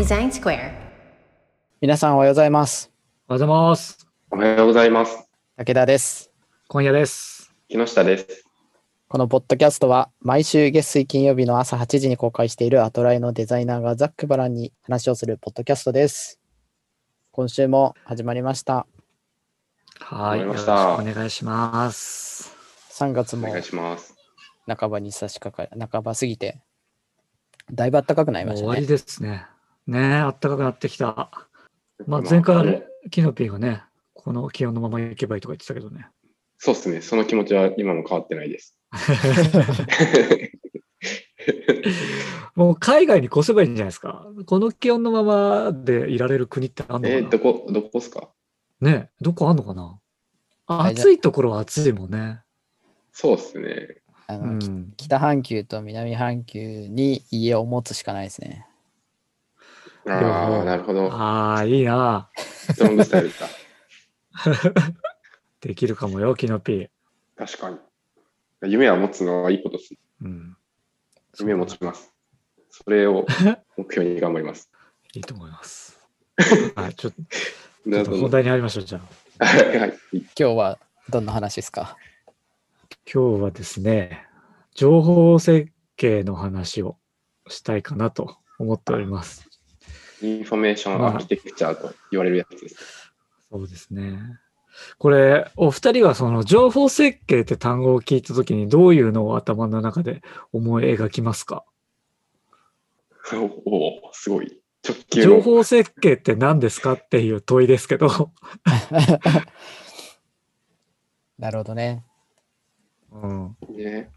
Design Square. 皆さんおはようございます。おはようございます。おはようございます。武田です。今夜です。木下です。このポッドキャストは毎週月水金曜日の朝8時に公開しているアトライのデザイナーがざっくばらんに話をするポッドキャストです。今週も始まりました。はい。よろしくお願いします。3月もお願いします。半ばに差し掛かり、半ば過ぎて、だいぶ暖かくなりましたね。終わりですね。ねえ、あったかくなってきた。まあ、前回あのれ、キノピーがね、この気温のまま行けばいいとか言ってたけどね。そうですね。その気持ちは今も変わってないです。もう海外に越せばいいんじゃないですか。この気温のままでいられる国ってあんのかな、えーどこ、どこですか？ねえ、どこあんのかな？暑いところは暑いもんね。そうですね。あのきうん。北半球と南半球に家を持つしかないですね。ああ、なるほど。ああ、いいな。ロングスタイルだ。できるかもよ、キノピー。確かに。夢は持つのはいいことです。うん。夢を持ちます。それを目標に頑張ります。いいと思います。はい、ちょっとちょなるほど。っと本題に入りましょう、じゃあ。はい。今日はどんな話ですか？今日はですね、情報設計の話をしたいかなと思っております。 Information Architecture と言われるやつです。そうですね。これ、お二人はその情報設計って単語を聞いたときにどういうのを頭の中で思い描きますか？おお、すごい。直球情の。報設計って何ですかっていう問いですけど、なるほどね。うん、ね。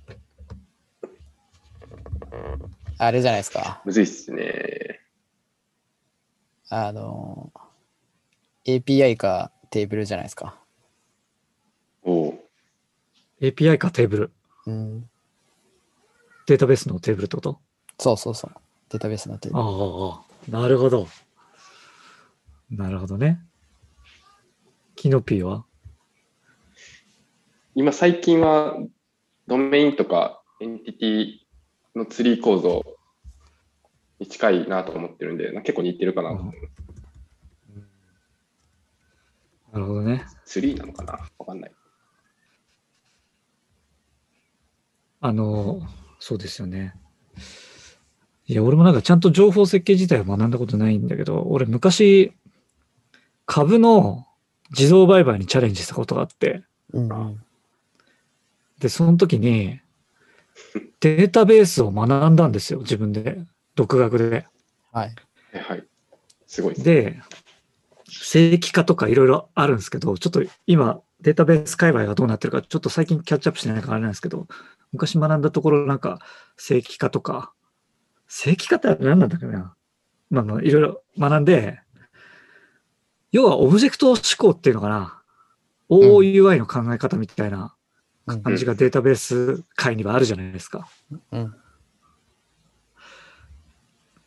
あれじゃないですか。むずいっすね。あの、API かテーブルじゃないですか。おお。API かテーブル、うん。データベースのテーブルってこと？そうそうそう。データベースのテーブル。ああああ、なるほど。なるほどね。キノピーは？今最近はドメインとかエンティティのツリー構造に近いなと思ってるんで、な結構似てるかなと思う。なるほどね。ツリーなのかな？わかんない。あの、そうですよね。いや、俺もなんかちゃんと情報設計自体は学んだことないんだけど、俺昔、株の自動売買にチャレンジしたことがあって、うんうん。で、その時に、データベースを学んだんですよ、自分で。独学で。はい。はいはい。すごいです。で、正規化とかいろいろあるんですけど、ちょっと今、データベース界隈がどうなってるか、ちょっと最近キャッチアップしてないからあれなんですけど、昔学んだところ、なんか、正規化とか、正規化って何なんだっけな。まあまあ、いろいろ学んで、要はオブジェクト思考っていうのかな。OUI の考え方みたいなうん感じがデータベース界にはあるじゃないですか。うん。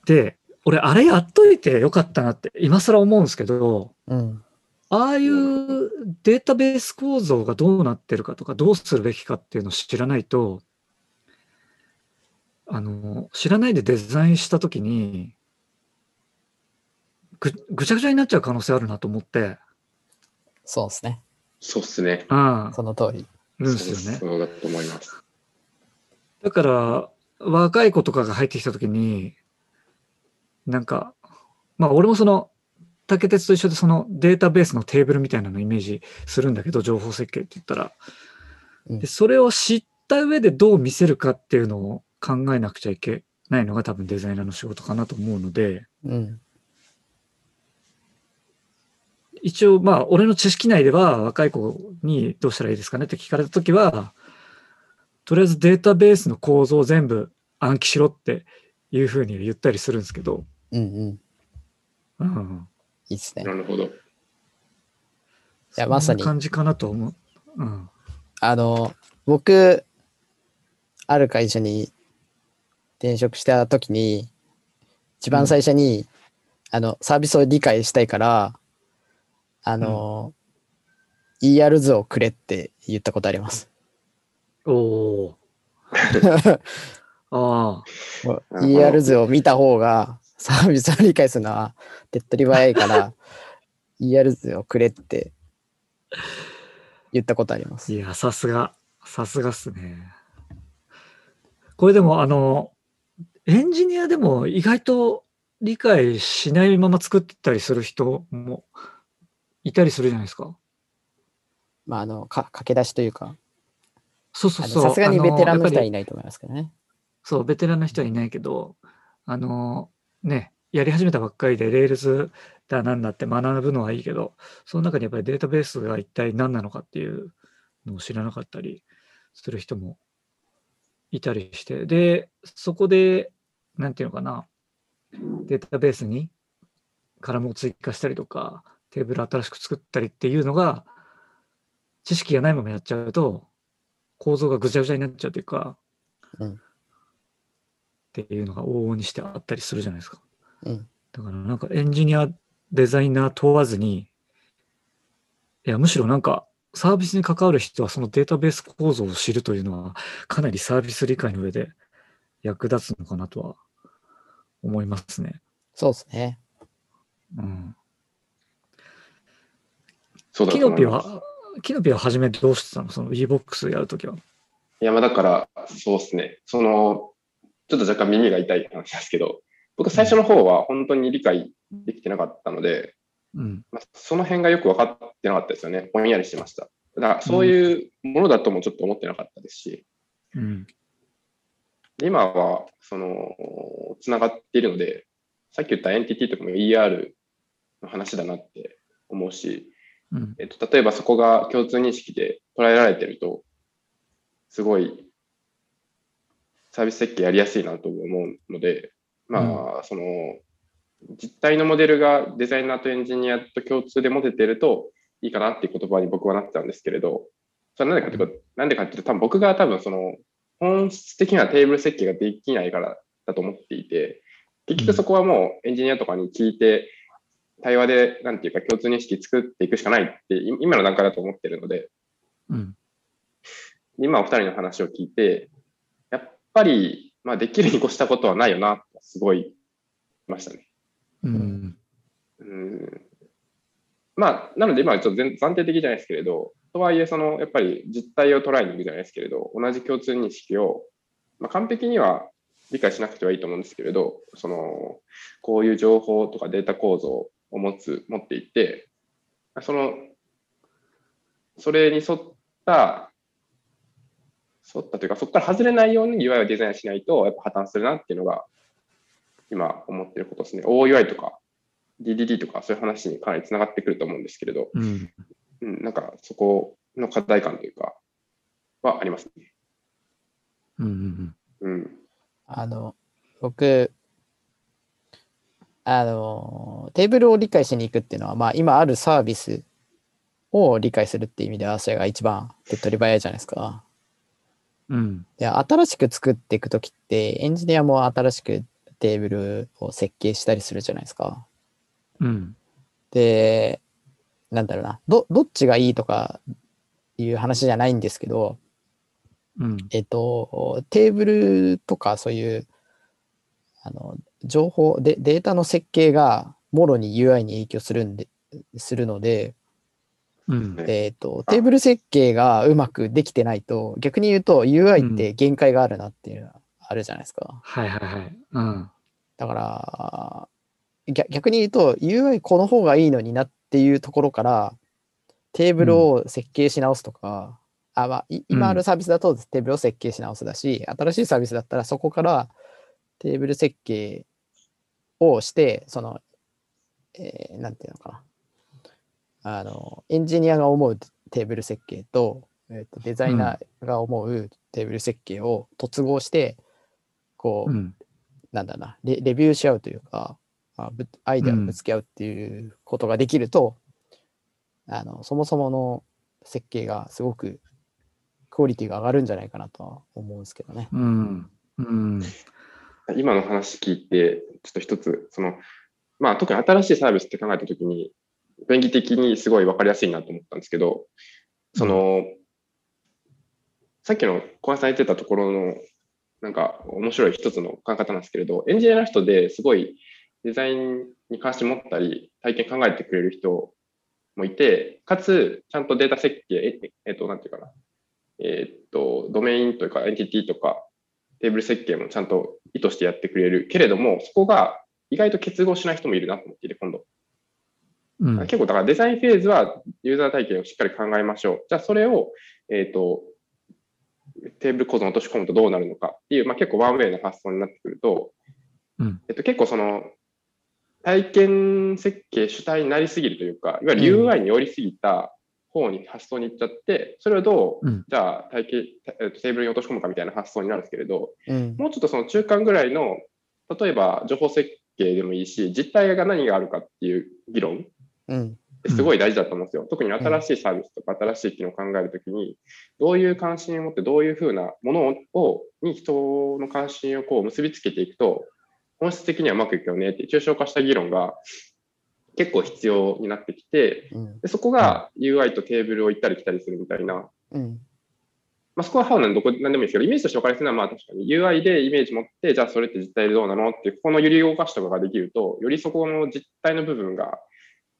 で、俺、あれやっといてよかったなって、今更思うんですけど、うん。ああいうデータベース構造がどうなってるかとか、どうするべきかっていうのを知らないと、あの、知らないでデザインしたときに、ぐ、ぐちゃぐちゃになっちゃう可能性あるなと思って、そうですね。そうっすね。ああ、その通り。るんですよね。そうだと思います。だから、若い子とかが入ってきたときに、なんか、まあ俺もその、竹鉄と一緒でそのデータベースのテーブルみたいなのをイメージするんだけど、情報設計って言ったら。うんでそれを知った上でどう見せるかっていうのを考えなくちゃいけないのが多分デザイナーの仕事かなと思うので、うん。一応まあ俺の知識内では若い子にどうしたらいいですかねって聞かれたときは、とりあえずデータベースの構造を全部暗記しろっていうふうに言ったりするんですけど、うんうん。うん、いいっすねな。るほど。やまさに感じかなと思う。うん。あの、僕、ある会社に転職した時に、一番最初に、あの、サービスを理解したいから、あの、ER 図をくれって言ったことあります。おお。ああ。ER 図を見た方がサービスを理解するのは手っ取り早いから、ER をくれって言ったことあります。いや、さすが、さすがっすね。これでも、あの、エンジニアでも意外と理解しないまま作ってたりする人もいたりするじゃないですか。まあ、あの、か駆け出しというか、そうそうそう。さすがにベテランの人はいないと思いますけどね。そう、ベテランの人はいないけど、あの、ね、やり始めたばっかりで、 Rails だなんだって学ぶのはいいけど、その中にやっぱりデータベースが一体何なのかっていうのを知らなかったりする人もいたりして、で、そこで、なんていうのかな、データベースにカラムを追加したりとか、テーブル新しく作ったりっていうのが、知識がないままやっちゃうと、構造がぐちゃぐちゃになっちゃうというか、うん。っていうのが往々にしてあったりするじゃないですか。うん。だからなんかエンジニア、デザイナー問わずに、いや、むしろなんかサービスに関わる人はそのデータベース構造を知るというのは、かなりサービス理解の上で役立つのかなとは思いますね。そうですね。うん。そうだキノ。ピは、キノピは初めどうしてたの？その WeBox やるときは。いや、まあだから、そうですね。その、ちょっと若干耳が痛い話ですけど、僕最初の方は本当に理解できてなかったので、うん。まあ、その辺がよく分かってなかったですよね。ぼんやりしてました。だからそういうものだともちょっと思ってなかったですし、うん。で今は、その、つながっているので、さっき言ったエンティティとかも ER の話だなって思うし、うん。えっと、例えばそこが共通認識で捉えられてると、すごいサービス設計やりやすいなと思うので、まあ、その、実体のモデルがデザイナーとエンジニアと共通で持ててるといいかなっていう言葉に僕はなってたんですけれど、それはなんでかっていうと、なんでかっていうと、多分僕が多分その、本質的なテーブル設計ができないからだと思っていて、結局そこはもうエンジニアとかに聞いて、対話で、なんていうか共通認識作っていくしかないって、い今の段階だと思ってるので、うん。今お二人の話を聞いて、ぱり、まあ、できるに越したことはないよな、とすごい、ましたね。うん。うんまあ、なので今はちょっと全暫定的じゃないですけれど、とはいえ、その、やっぱり実態を捉えに行くじゃないですけれど、同じ共通認識を、まあ、完璧には理解しなくてはいいと思うんですけれど、その、こういう情報とかデータ構造を持つ、持っていって、その、それに沿った、沿ったというか、そこから外れないように UI をデザインしないと、やっぱ破綻するなっていうのが、今思ってることですね。OUI とか DDD とかそういう話にかなりつながってくると思うんですけれど、うん。うん、なんかそこの課題感というか、はありますね。うん。うん。うん。あの、僕、あの、テーブルを理解しに行くっていうのは、まあ今あるサービスを理解するっていう意味では、それが一番手っ取り早いじゃないですか。うん。で、新しく作っていくときって、エンジニアも新しくテーブルを設計したりするじゃないですか。うん。で、なんだろうな、ど、どっちがいいとかいう話じゃないんですけど、うん。えっと、テーブルとかそういう、あの、情報で、データの設計がもろに UI に影響するんで、するので、うん。えっと、テーブル設計がうまくできてないと、逆に言うと UI って限界があるなっていうのはあるじゃないですか。はいはいはい。うん。だから、逆逆に言うと UI この方がいいのになっていうところから、テーブルを設計し直すとか、あまあ、い今あるサービスだとテーブルを設計し直すだし、新しいサービスだったらそこからテーブル設計をして、その、えーなんていうのかな。あの、エンジニアが思うテーブル設計と、えーとデザイナーが思うテーブル設計を突合して、こう、うん。なんだなレ、レビューし合うというか、あぶアイデアをぶつけ合うっていうことができると、あの、そもそもの設計がすごくクオリティが上がるんじゃないかなとは思うんですけどね。うん。うん。今の話聞いて、ちょっと一つ、その、まあ特に新しいサービスって考えたときに、便宜的にすごい分かりやすいなと思ったんですけど、その、さっきの小林さん言ってたところの、なんか面白い一つの考え方なんですけれど、エンジニアの人ですごいデザインに関心持ったり、体験考えてくれる人もいて、かつ、ちゃんとデータ設計、ええっと、なんていうかな、えっと、ドメインというか、エンティティとか、テーブル設計もちゃんと意図してやってくれるけれども、そこが意外と結合しない人もいるなと思っていて、今度。うん。結構、だからデザインフェーズはユーザー体験をしっかり考えましょう。じゃあ、それを、えっ、と、テーブル構造に落とし込むとどうなるのかっていう、まあ、結構ワンウェイの発想になってくると、うんえっと、結構その、体験設計主体になりすぎるというか、いわゆる UI に寄りすぎた方に発想に行っちゃって、それをどう、うんじゃあ体系、えっとテーブルに落とし込むかみたいな発想になるんですけれど、うん。もうちょっとその中間ぐらいの、例えば情報設計でもいいし、実態が何があるかっていう議論すごい大事だと思うんですよ。特に新しいサービスとか新しい機能を考えるときに、どういう関心を持って、どういうふうなものを、に人の関心をこう結びつけていくと、本質的にはうまくいくよねって抽象化した議論が結構必要になってきて、うん。でそこが UI とテーブルを行ったり来たりするみたいな、うん。まあ、そこはハウなんでどこなんでもいいですけど、イメージとして分かりやすいのは、まあ確かに UI でイメージ持って、じゃあそれって実態でどうなのってここの揺り動かしとかができると、よりそこの実態の部分が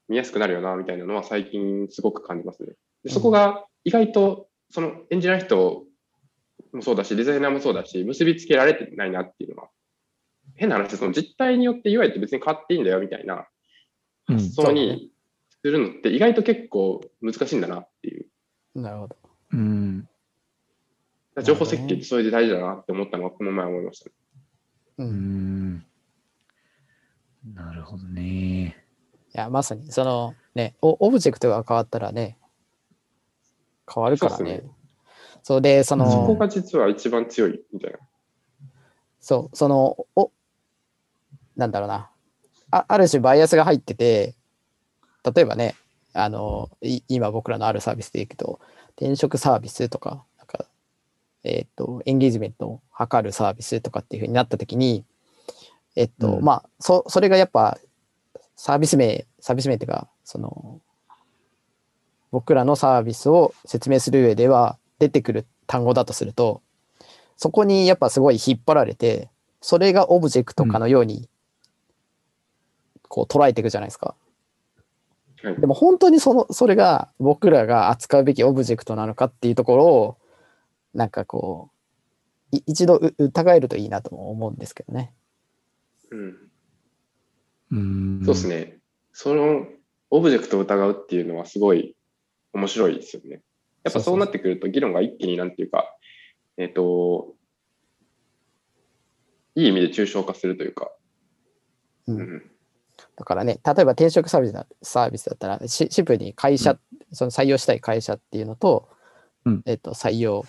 見やすくなるよな、みたいなのは最近すごく感じますね。でそこが意外と、そのエンジニアの人もそうだし、デザイナーもそうだし、結びつけられてないなっていうのは、変な話、その実態によって UI って別に変わっていいんだよ、みたいなうん発想にするのって意外と結構難しいんだなっていう。なるほど。うん。情報設計ってそれで大事だなって思ったのはこの前思いましたね。う。うんん。なるほどね。いや、まさに、そのね、オオブジェクトが変わったらね、変わるからねそうね。で、そうんの、そこが実は一番強いみたいな。そう、その、お、なんだろうな。あある種バイアスが入ってて、例えばね、あの、い今僕らのあるサービスでいくと、転職サービスとか、なんか、えっ、と、エンゲージメントを測るサービスとかっていう風になったときに、えっと、うんまあ、そ、それがやっぱ、サービス名、サービス名っていうか、その、僕らのサービスを説明する上では出てくる単語だとすると、そこにやっぱすごい引っ張られて、それがオブジェクトかのように、こう捉えていくじゃないですか。はいでも本当にその、それが僕らが扱うべきオブジェクトなのかっていうところを、なんかこう、い一度う疑えるといいなとも思うんですけどね。うん、うん。そうですね。そのオブジェクトを疑うっていうのはすごい面白いですよね。やっぱそうなってくると議論が一気になんていうか、えっ、と、いい意味で抽象化するというか、うんうんだからね、例えば転職サービスだサービスだったら、しシンプルに会社、その採用したい会社っていうのと、うんえっと、採用、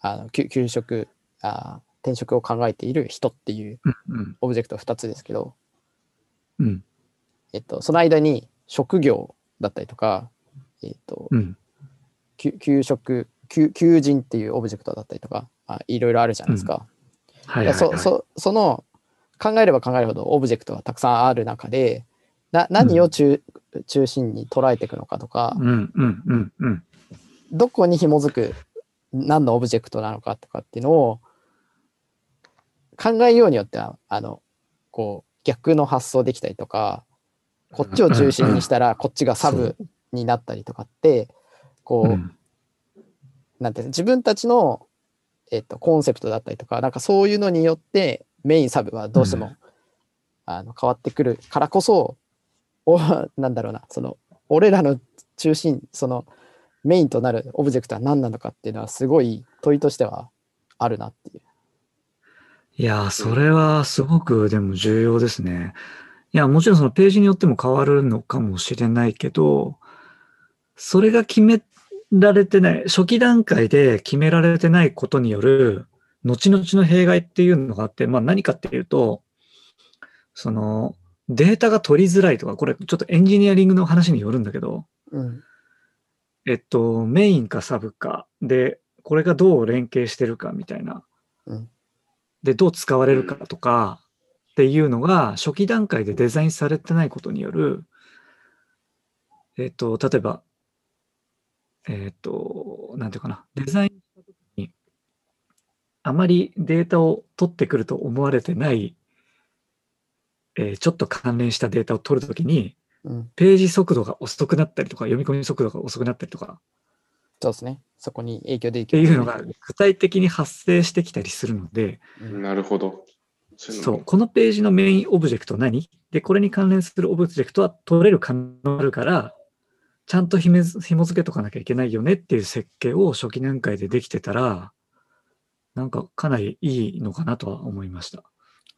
あの給給食あ、転職を考えている人っていううん。オブジェクト2つですけど、うん。えっと、その間に職業だったりとか、えっと、うん。給給食求、求人っていうオブジェクトだったりとか、あいろいろあるじゃないですか。その考えれば考えるほどオブジェクトがたくさんある中でな何を中,、中心に捉えていくのかとか、うんうんうんうん。どこに紐づく何のオブジェクトなのかとかっていうのを考えようによってはあのこう逆の発想できたりとかこっちを中心にしたらこっちがサブになったりとかってこう、うん。なんていうの自分たちの、えっと、コンセプトだったりとか、なんかそういうのによってメインサブはどうしても、うん。あの変わってくるからこそ、おなんだろうな、その、俺らの中心、そのメインとなるオブジェクトは何なのかっていうのはすごい問いとしてはあるなっていう。いやー、それはすごくでも重要ですね。いや、もちろんそのページによっても変わるのかもしれないけど、それが決められてない、初期段階で決められてないことによる、後々の弊害っていうのがあって、まあ何かっていうと、その、データが取りづらいとか、これちょっとエンジニアリングの話によるんだけど、うん。えっと、メインかサブかで、これがどう連携してるかみたいな。うんで、どう使われるかとかっていうのが初期段階でデザインされてないことによる、えっと、例えば、えっと、なんていうかな、デザインしたときに、あまりデータを取ってくると思われてない、えーちょっと関連したデータを取るときに、うん。ページ速度が遅くなったりとか、読み込み速度が遅くなったりとか、そうですね。そこに影響出てっきますねていうのが具体的に発生してきたりするので、うんなるほど。そうこのページのメインオブジェクトは何？で、これに関連するオブジェクトは取れる可能性があるから、ちゃんとひめ紐付けとかなきゃいけないよねっていう設計を初期段階でできてたら、なんかかなりいいのかなとは思いました。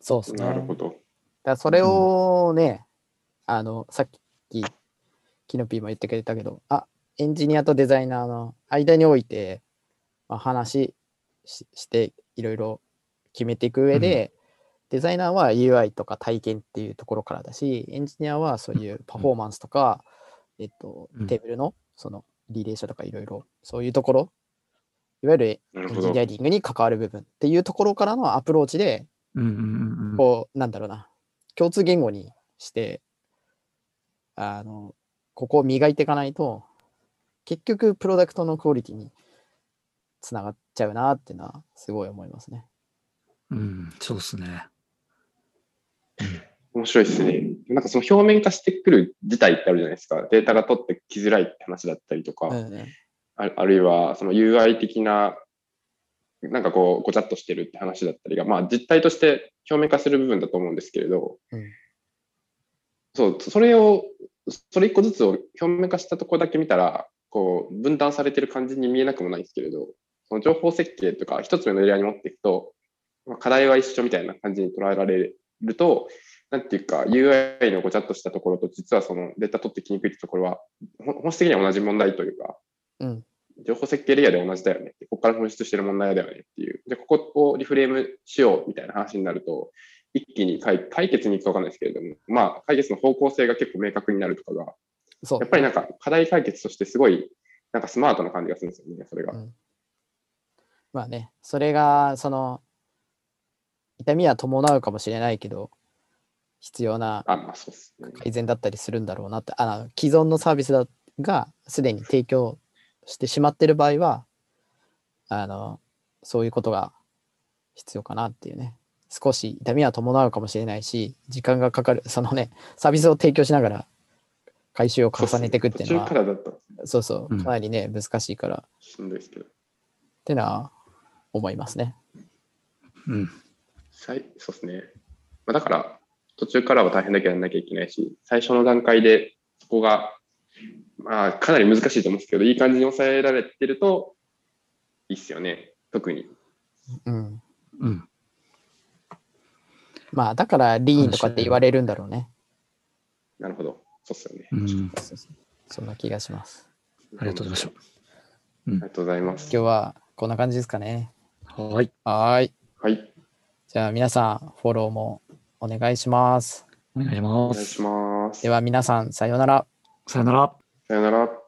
そうですね。なるほど。だそれをね、あの、さっき、キノピーも言ってくれたけど、あ、エンジニアとデザイナーの間において、まあ、話しして、いろいろ決めていく上で、デザイナーは UI とか体験っていうところからだし、エンジニアはそういうパフォーマンスとか、えっとうん、テーブルのそのリレーションとかいろいろ、そういうところ、いわゆるエンジニ。アリングに関わる部分っていうところからのアプローチで、うんうんうんうん。こう、なんだろうな、共通言語にして、あの、ここを磨いていかないと、結局、プロダクトのクオリティにつながっちゃうなっていうのは、すごい思いますね。うん、そうですね。面白いですね。なんかその表面化してくる事態ってあるじゃないですか。データが取ってきづらいって話だったりとか、ああるいはその UI 的な、なんかこう、ごちゃっとしてるって話だったりが、まあ実態として表面化する部分だと思うんですけれど、うんそう、それを、それ一個ずつを表面化したところだけ見たら、こう、分断されてる感じに見えなくもないんですけれど、その情報設計とか一つ目のレイヤーに持っていくと、まあ課題は一緒みたいな感じに捉えられると、なんていうか、UI のごちゃっとしたところと、実はそのデータ取ってきにくいところは、ほ本質的には同じ問題というか、うん。情報設計レイヤーで同じだよねって、ここから本質してる問題だよねっていう、じゃあここをリフレームしようみたいな話になると、一気に解解決に行くかわかんないですけれども、まあ、解決の方向性が結構明確になるとかが、そう。やっぱりなんか課題解決としてすごい、なんかスマートな感じがするんですよね、それが。うんまあね、それが、その、痛みは伴うかもしれないけど、必要な。改善だったりするんだろうなって、あの既存のサービスだがすでに提供してしまってる場合は、あの、そういうことが必要かなっていうね。少し痛みは伴うかもしれないし、時間がかかる、そのね、サービスを提供しながら回収を重ねていくっていうのは、途中からだったらそうそう、うんかなりね、難しいからっしんどいですけど。ていうのは思いますね。うん。最そうですね。まあ、だから、途中からは大変だけどやらなきゃいけないし、最初の段階でそこが、まあ、かなり難しいと思うんですけど、いい感じに抑えられてると、いいっすよね。特に。うん。うん。まあ、だからリーンとかって言われるんだろうね。なるほど。そうっすよね。うん。そうそうそんな気がします。ありがとうございました。ありがとうございます。今日はこんな感じですかね。はい。はーい。はい。じゃあ皆さん、フォローもお願いします。お願いしおます。願いします。では皆さん、さようなら。さよなら。さよなら。